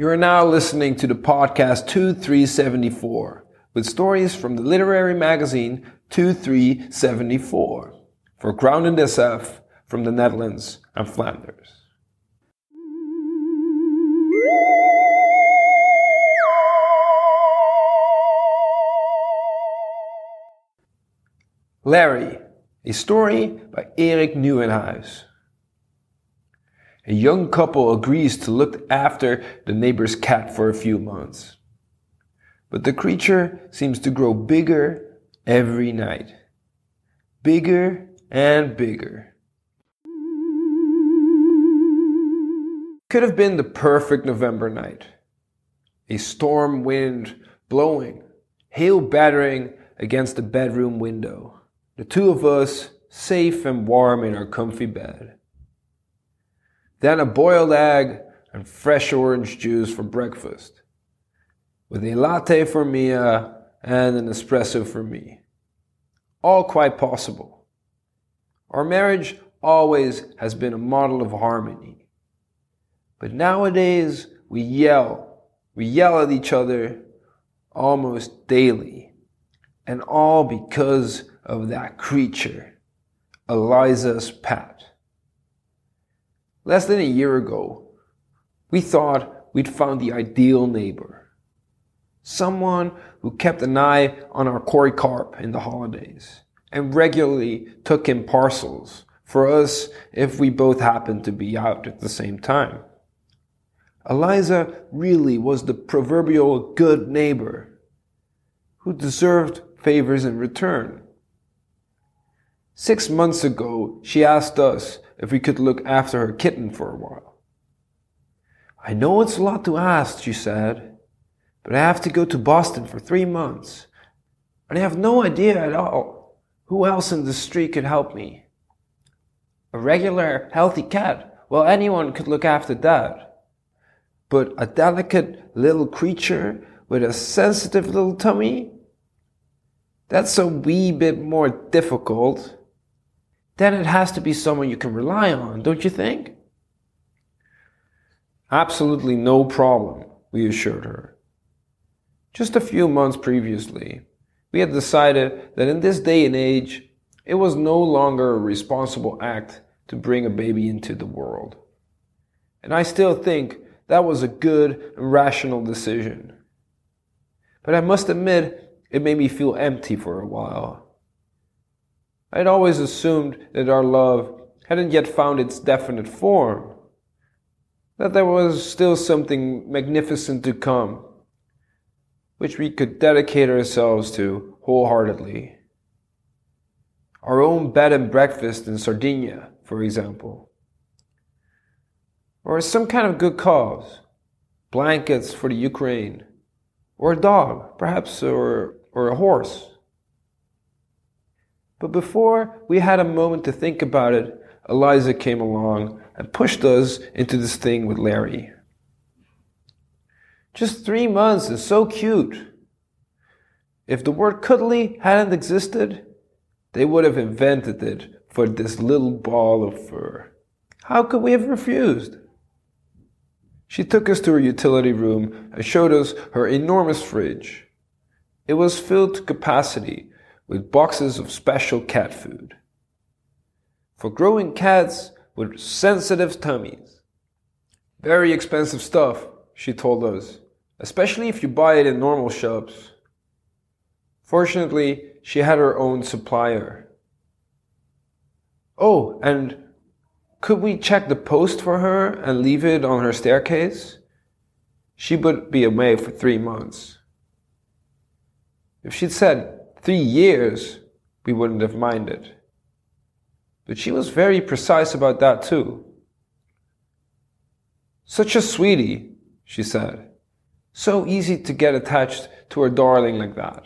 You are now listening to the podcast 2374 with stories from the literary magazine 2374 for Grounded SF from the Netherlands and Flanders. Larry, a story by Erik Nieuwenhuis. A young couple agrees to look after the neighbor's cat for a few months. But the creature seems to grow bigger every night. Bigger and bigger. Could have been the perfect November night. A storm wind blowing, hail battering against the bedroom window. The two of us safe and warm in our comfy bed. Then a boiled egg and fresh orange juice for breakfast, with a latte for Mia uh, and an espresso for me. All quite possible. Our marriage always has been a model of harmony. But nowadays we yell, we yell at each other almost daily. And all because of that creature, Eliza's pet. Less than a year ago, we thought we'd found the ideal neighbor. Someone who kept an eye on our Cory carp in the holidays and regularly took in parcels for us if we both happened to be out at the same time. Eliza really was the proverbial good neighbor who deserved favors in return. Six months ago, she asked us if we could look after her kitten for a while. I know it's a lot to ask, she said, but I have to go to Boston for three months, and I have no idea at all who else in the street could help me. A regular, healthy cat, well, anyone could look after that. But a delicate little creature with a sensitive little tummy? That's a wee bit more difficult then it has to be someone you can rely on, don't you think? Absolutely no problem, we assured her. Just a few months previously, we had decided that in this day and age, it was no longer a responsible act to bring a baby into the world. And I still think that was a good and rational decision. But I must admit, it made me feel empty for a while. I had always assumed that our love hadn't yet found its definite form, that there was still something magnificent to come, which we could dedicate ourselves to wholeheartedly. Our own bed and breakfast in Sardinia, for example. Or some kind of good cause, blankets for the Ukraine, or a dog, perhaps, or, or a horse. But before we had a moment to think about it, Eliza came along and pushed us into this thing with Larry. Just three months is so cute. If the word cuddly hadn't existed, they would have invented it for this little ball of fur. How could we have refused? She took us to her utility room and showed us her enormous fridge. It was filled to capacity with boxes of special cat food. For growing cats with sensitive tummies. Very expensive stuff, she told us, especially if you buy it in normal shops. Fortunately, she had her own supplier. Oh, and could we check the post for her and leave it on her staircase? She would be away for three months. If she'd said three years, we wouldn't have minded. But she was very precise about that too. Such a sweetie, she said. So easy to get attached to her darling like that.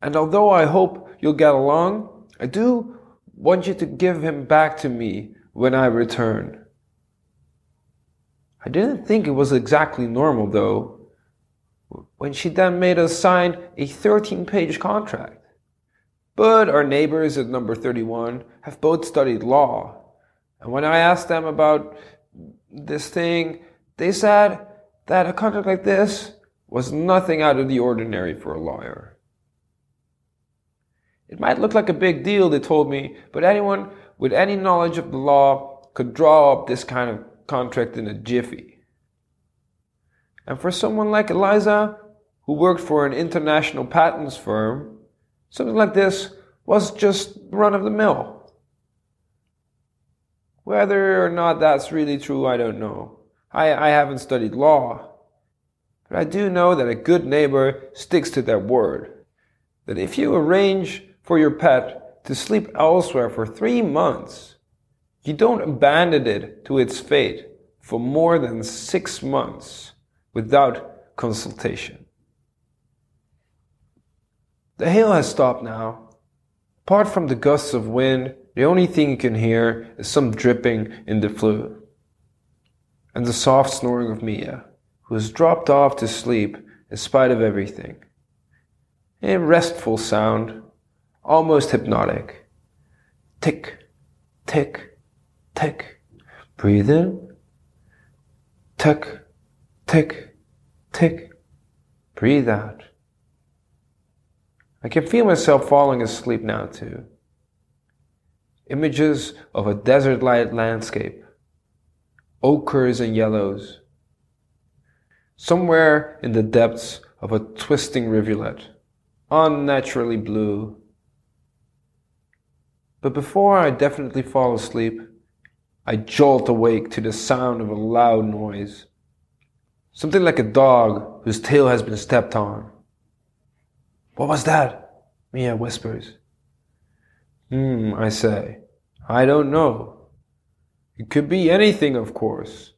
And although I hope you'll get along, I do want you to give him back to me when I return. I didn't think it was exactly normal though when she then made us sign a 13 page contract. But our neighbors at number 31 have both studied law. And when I asked them about this thing, they said that a contract like this was nothing out of the ordinary for a lawyer. It might look like a big deal, they told me, but anyone with any knowledge of the law could draw up this kind of contract in a jiffy. And for someone like Eliza, who worked for an international patents firm, something like this was just run of the mill. Whether or not that's really true, I don't know. I, I haven't studied law. But I do know that a good neighbor sticks to their word. That if you arrange for your pet to sleep elsewhere for three months, you don't abandon it to its fate for more than six months without consultation. The hail has stopped now. Apart from the gusts of wind, the only thing you can hear is some dripping in the flue and the soft snoring of Mia, who has dropped off to sleep in spite of everything. A restful sound, almost hypnotic. Tick, tick, tick. Breathe in. Tick, tick, tick. Breathe out. I can feel myself falling asleep now too. Images of a desert light landscape, ochres and yellows. Somewhere in the depths of a twisting rivulet, unnaturally blue. But before I definitely fall asleep, I jolt awake to the sound of a loud noise. Something like a dog whose tail has been stepped on. What was that? Mia whispers. Hmm, I say. I don't know. It could be anything, of course.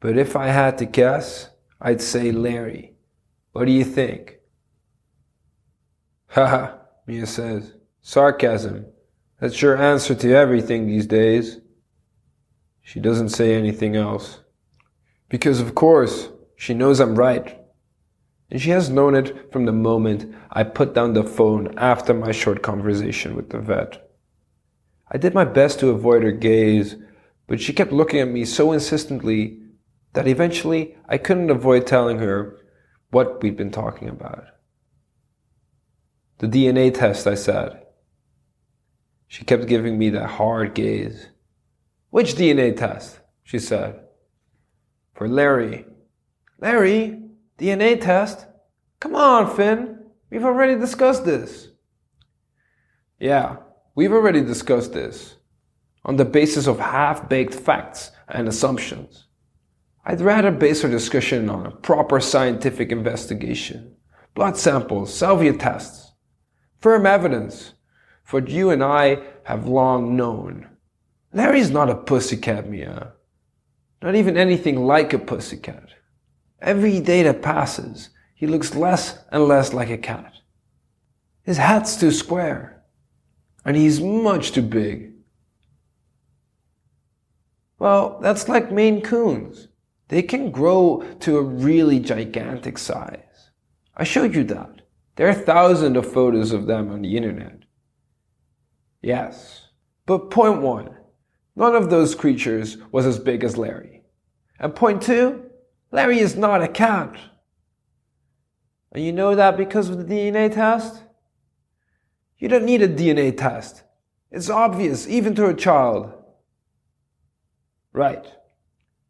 But if I had to guess, I'd say Larry. What do you think? Haha, Mia says. Sarcasm. That's your answer to everything these days. She doesn't say anything else. Because, of course, she knows I'm right. And she has known it from the moment I put down the phone after my short conversation with the vet. I did my best to avoid her gaze, but she kept looking at me so insistently that eventually I couldn't avoid telling her what we'd been talking about. The DNA test, I said. She kept giving me that hard gaze. Which DNA test? she said. For Larry. Larry? DNA test? Come on, Finn. We've already discussed this. Yeah, we've already discussed this. On the basis of half baked facts and assumptions. I'd rather base our discussion on a proper scientific investigation, blood samples, salvia tests, firm evidence for what you and I have long known Larry's not a pussycat, Mia. Not even anything like a pussycat. Every day that passes, he looks less and less like a cat. His hat's too square, and he's much too big. Well, that's like Maine Coons. They can grow to a really gigantic size. I showed you that. There are thousands of photos of them on the internet. Yes. But point one, None of those creatures was as big as Larry. And point two, Larry is not a cat. And you know that because of the DNA test? You don't need a DNA test. It's obvious, even to a child. Right.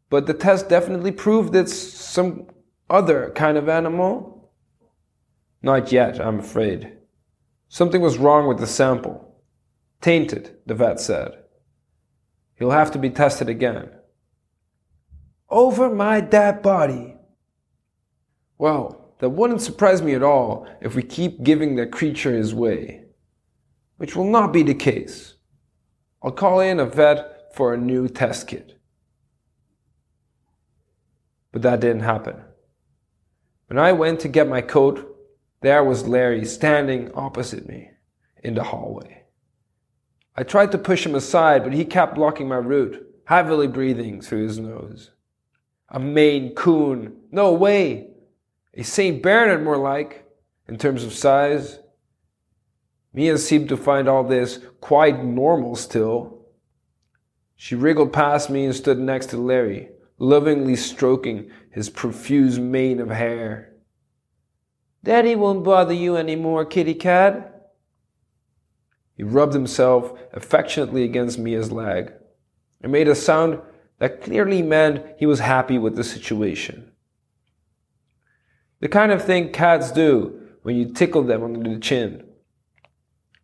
But the test definitely proved it's some other kind of animal? Not yet, I'm afraid. Something was wrong with the sample. Tainted, the vet said. He'll have to be tested again. Over my dead body. Well, that wouldn't surprise me at all if we keep giving that creature his way, which will not be the case. I'll call in a vet for a new test kit. But that didn't happen. When I went to get my coat, there was Larry standing opposite me in the hallway. I tried to push him aside, but he kept blocking my route, heavily breathing through his nose. A Maine Coon. No way. A St. Bernard, more like, in terms of size. Mia seemed to find all this quite normal still. She wriggled past me and stood next to Larry, lovingly stroking his profuse mane of hair. Daddy won't bother you any more, kitty cat. He rubbed himself affectionately against Mia's leg and made a sound that clearly meant he was happy with the situation. The kind of thing cats do when you tickle them under the chin.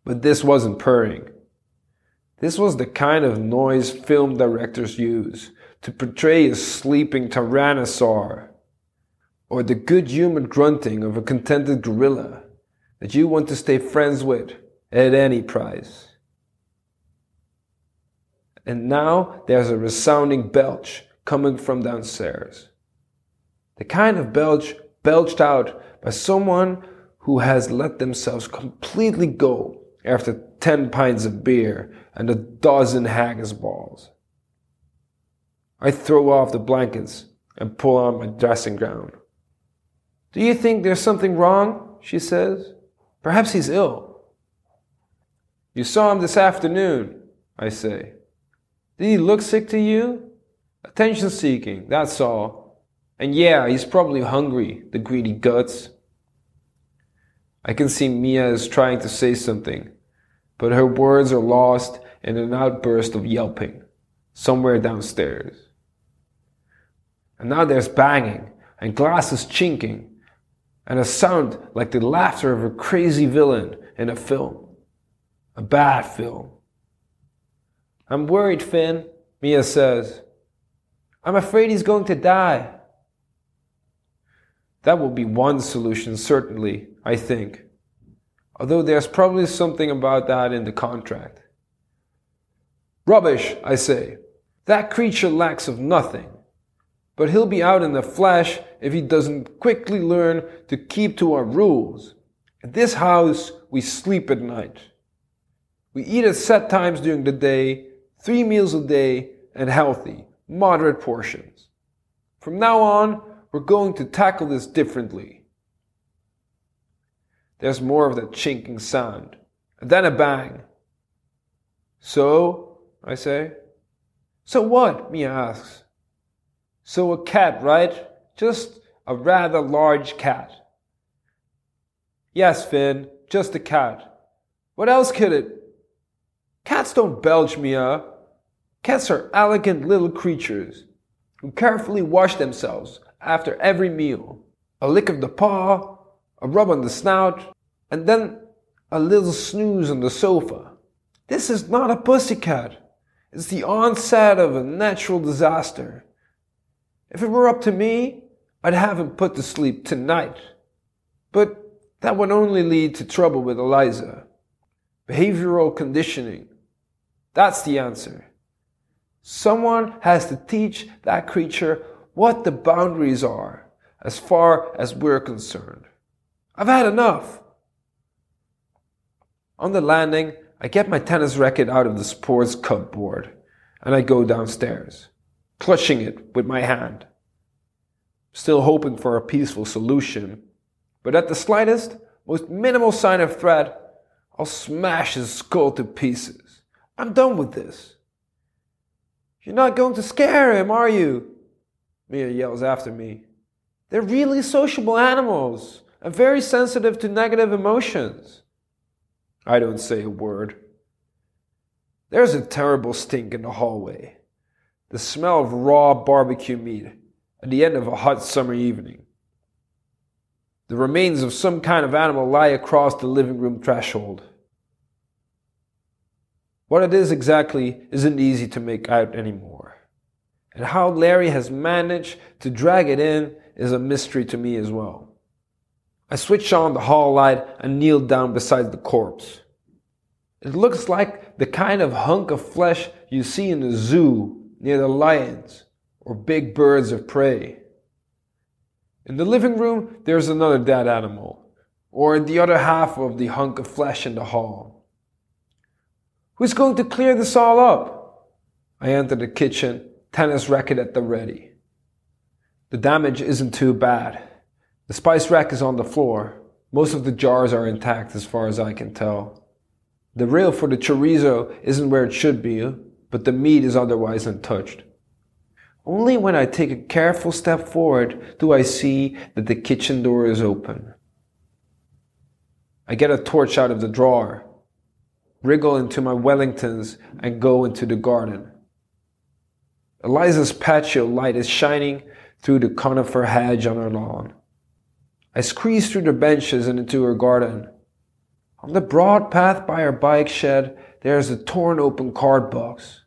But this wasn't purring. This was the kind of noise film directors use to portray a sleeping tyrannosaur or the good humored grunting of a contented gorilla that you want to stay friends with at any price. And now there's a resounding belch coming from downstairs. The kind of belch belched out by someone who has let themselves completely go after 10 pints of beer and a dozen haggis balls. I throw off the blankets and pull on my dressing gown. Do you think there's something wrong? She says. Perhaps he's ill. You saw him this afternoon, I say. Did he look sick to you? Attention seeking, that's all. And yeah, he's probably hungry, the greedy guts. I can see Mia is trying to say something, but her words are lost in an outburst of yelping somewhere downstairs. And now there's banging and glasses chinking and a sound like the laughter of a crazy villain in a film. A bad film. I'm worried, Finn, Mia says. I'm afraid he's going to die. That will be one solution, certainly, I think. Although there's probably something about that in the contract. Rubbish, I say. That creature lacks of nothing. But he'll be out in the flesh if he doesn't quickly learn to keep to our rules. At this house, we sleep at night. We eat at set times during the day, three meals a day, and healthy, moderate portions. From now on, we're going to tackle this differently. There's more of that chinking sound, and then a bang. So, I say. So what? Mia asks. So a cat, right? Just a rather large cat. Yes, Finn, just a cat. What else could it? Cats don't belch, Mia. Cats are elegant little creatures who carefully wash themselves after every meal. A lick of the paw, a rub on the snout, and then a little snooze on the sofa. This is not a pussycat. It's the onset of a natural disaster. If it were up to me, I'd have him put to sleep tonight. But that would only lead to trouble with Eliza. Behavioral conditioning. That's the answer. Someone has to teach that creature what the boundaries are as far as we're concerned. I've had enough. On the landing, I get my tennis racket out of the sports cupboard and I go downstairs, clutching it with my hand. Still hoping for a peaceful solution, but at the slightest, most minimal sign of threat, I'll smash his skull to pieces. I'm done with this. You're not going to scare him, are you? Mia yells after me. They're really sociable animals and very sensitive to negative emotions. I don't say a word. There's a terrible stink in the hallway. The smell of raw barbecue meat at the end of a hot summer evening. The remains of some kind of animal lie across the living room threshold. What it is exactly isn't easy to make out anymore. And how Larry has managed to drag it in is a mystery to me as well. I switch on the hall light and kneel down beside the corpse. It looks like the kind of hunk of flesh you see in the zoo near the lions or big birds of prey. In the living room, there's another dead animal, or the other half of the hunk of flesh in the hall. Who's going to clear this all up? I enter the kitchen, tennis racket at the ready. The damage isn't too bad. The spice rack is on the floor. Most of the jars are intact as far as I can tell. The rail for the chorizo isn't where it should be, but the meat is otherwise untouched. Only when I take a careful step forward do I see that the kitchen door is open. I get a torch out of the drawer, wriggle into my Wellingtons, and go into the garden. Eliza's patio light is shining through the conifer hedge on her lawn. I squeeze through the benches and into her garden. On the broad path by her bike shed, there is a torn open card box.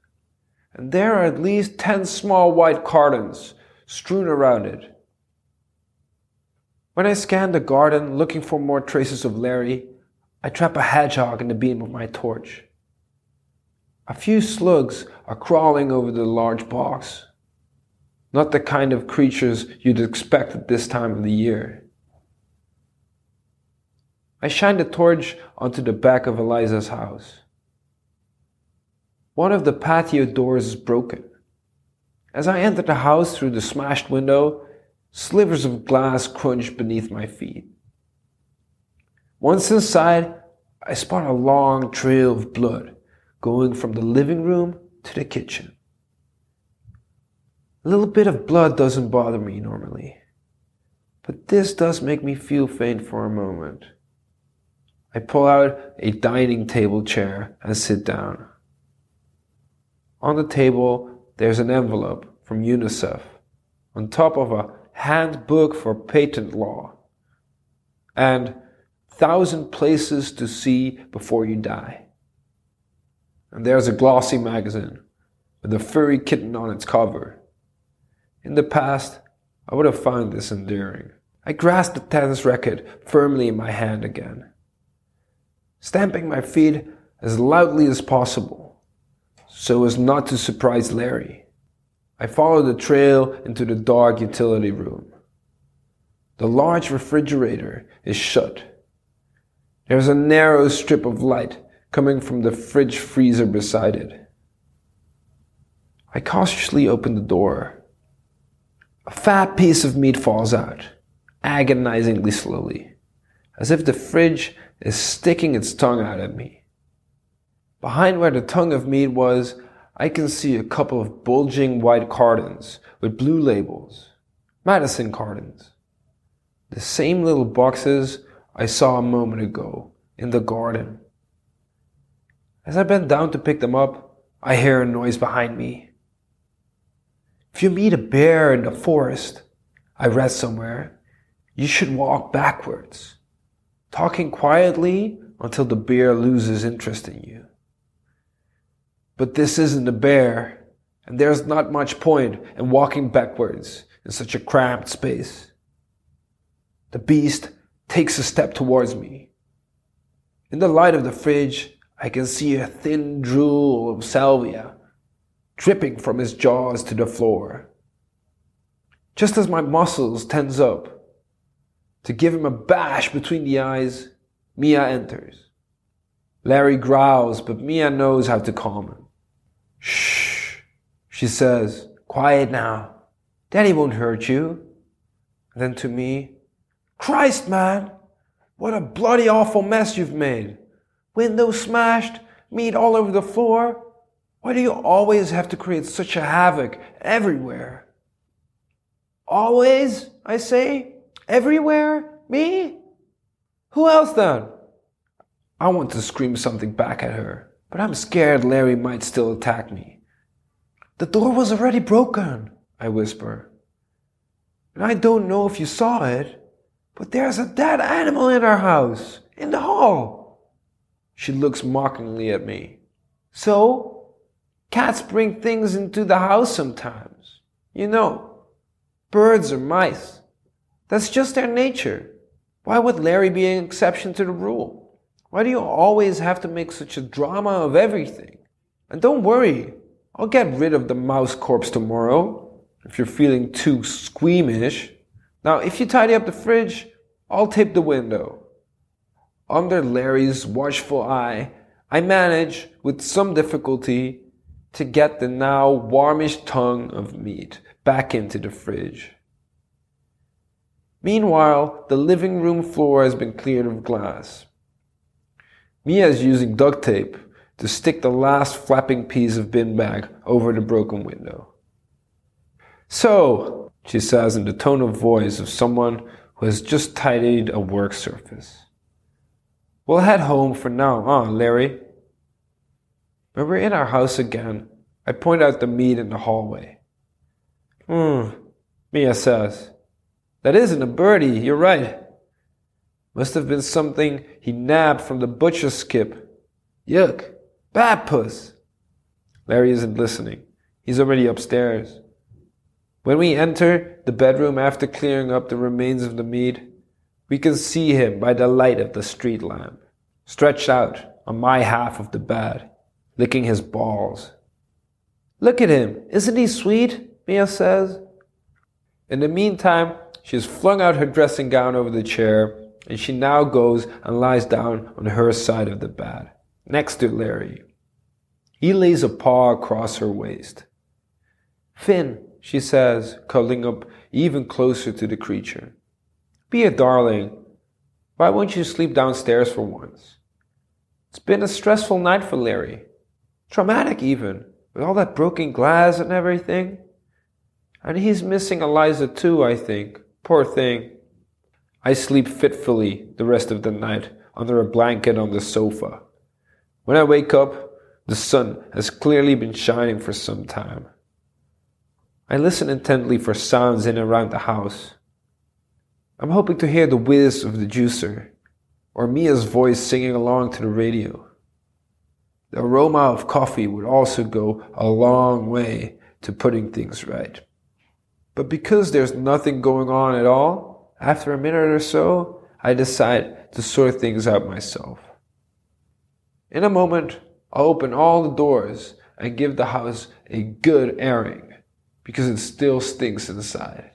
And there are at least ten small white cartons strewn around it. When I scan the garden looking for more traces of Larry, I trap a hedgehog in the beam of my torch. A few slugs are crawling over the large box. Not the kind of creatures you'd expect at this time of the year. I shine the torch onto the back of Eliza's house. One of the patio doors is broken. As I enter the house through the smashed window, Slivers of glass crunch beneath my feet. Once inside, I spot a long trail of blood going from the living room to the kitchen. A little bit of blood doesn't bother me normally, but this does make me feel faint for a moment. I pull out a dining table chair and sit down. On the table, there's an envelope from UNICEF on top of a handbook for patent law, and thousand places to see before you die. And there's a glossy magazine with a furry kitten on its cover. In the past, I would have found this endearing. I grasped the tennis racket firmly in my hand again, stamping my feet as loudly as possible so as not to surprise Larry. I follow the trail into the dark utility room. The large refrigerator is shut. There's a narrow strip of light coming from the fridge freezer beside it. I cautiously open the door. A fat piece of meat falls out, agonizingly slowly, as if the fridge is sticking its tongue out at me. Behind where the tongue of meat was I can see a couple of bulging white cartons with blue labels. Madison cartons. The same little boxes I saw a moment ago in the garden. As I bend down to pick them up, I hear a noise behind me. If you meet a bear in the forest, I read somewhere, you should walk backwards, talking quietly until the bear loses interest in you. But this isn't a bear, and there's not much point in walking backwards in such a cramped space. The beast takes a step towards me. In the light of the fridge, I can see a thin drool of salvia dripping from his jaws to the floor. Just as my muscles tense up to give him a bash between the eyes, Mia enters. Larry growls, but Mia knows how to calm him. Shh, she says, quiet now. Daddy won't hurt you. And then to me, Christ, man, what a bloody awful mess you've made. Windows smashed, meat all over the floor. Why do you always have to create such a havoc everywhere? Always, I say? Everywhere? Me? Who else then? I want to scream something back at her but I'm scared Larry might still attack me. The door was already broken, I whisper. And I don't know if you saw it, but there's a dead animal in our house, in the hall. She looks mockingly at me. So, cats bring things into the house sometimes. You know, birds or mice. That's just their nature. Why would Larry be an exception to the rule? Why do you always have to make such a drama of everything? And don't worry, I'll get rid of the mouse corpse tomorrow if you're feeling too squeamish. Now, if you tidy up the fridge, I'll tape the window. Under Larry's watchful eye, I manage, with some difficulty, to get the now warmish tongue of meat back into the fridge. Meanwhile, the living room floor has been cleared of glass. Mia is using duct tape to stick the last flapping piece of bin bag over the broken window. So, she says in the tone of voice of someone who has just tidied a work surface. We'll head home for now, huh, Larry? When we're in our house again, I point out the meat in the hallway. Hmm, Mia says. That isn't a birdie, you're right. Must have been something he nabbed from the butcher's skip. Yuck, bad puss. Larry isn't listening. He's already upstairs. When we enter the bedroom after clearing up the remains of the meat, we can see him by the light of the street lamp, stretched out on my half of the bed, licking his balls. Look at him, isn't he sweet? Mia says. In the meantime, she has flung out her dressing gown over the chair, and she now goes and lies down on her side of the bed, next to Larry. He lays a paw across her waist. Finn, she says, cuddling up even closer to the creature. Be a darling. Why won't you sleep downstairs for once? It's been a stressful night for Larry. Traumatic, even, with all that broken glass and everything. And he's missing Eliza too, I think. Poor thing. I sleep fitfully the rest of the night under a blanket on the sofa. When I wake up, the sun has clearly been shining for some time. I listen intently for sounds in and around the house. I'm hoping to hear the whiz of the juicer, or Mia's voice singing along to the radio. The aroma of coffee would also go a long way to putting things right. But because there's nothing going on at all, after a minute or so, I decide to sort things out myself. In a moment, I'll open all the doors and give the house a good airing because it still stinks inside.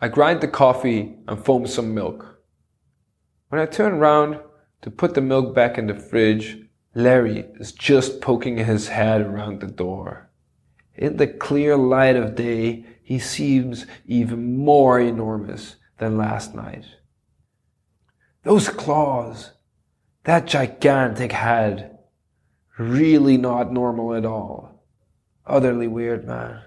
I grind the coffee and foam some milk. When I turn round to put the milk back in the fridge, Larry is just poking his head around the door. In the clear light of day, he seems even more enormous than last night. Those claws, that gigantic head, really not normal at all. Utterly weird, man.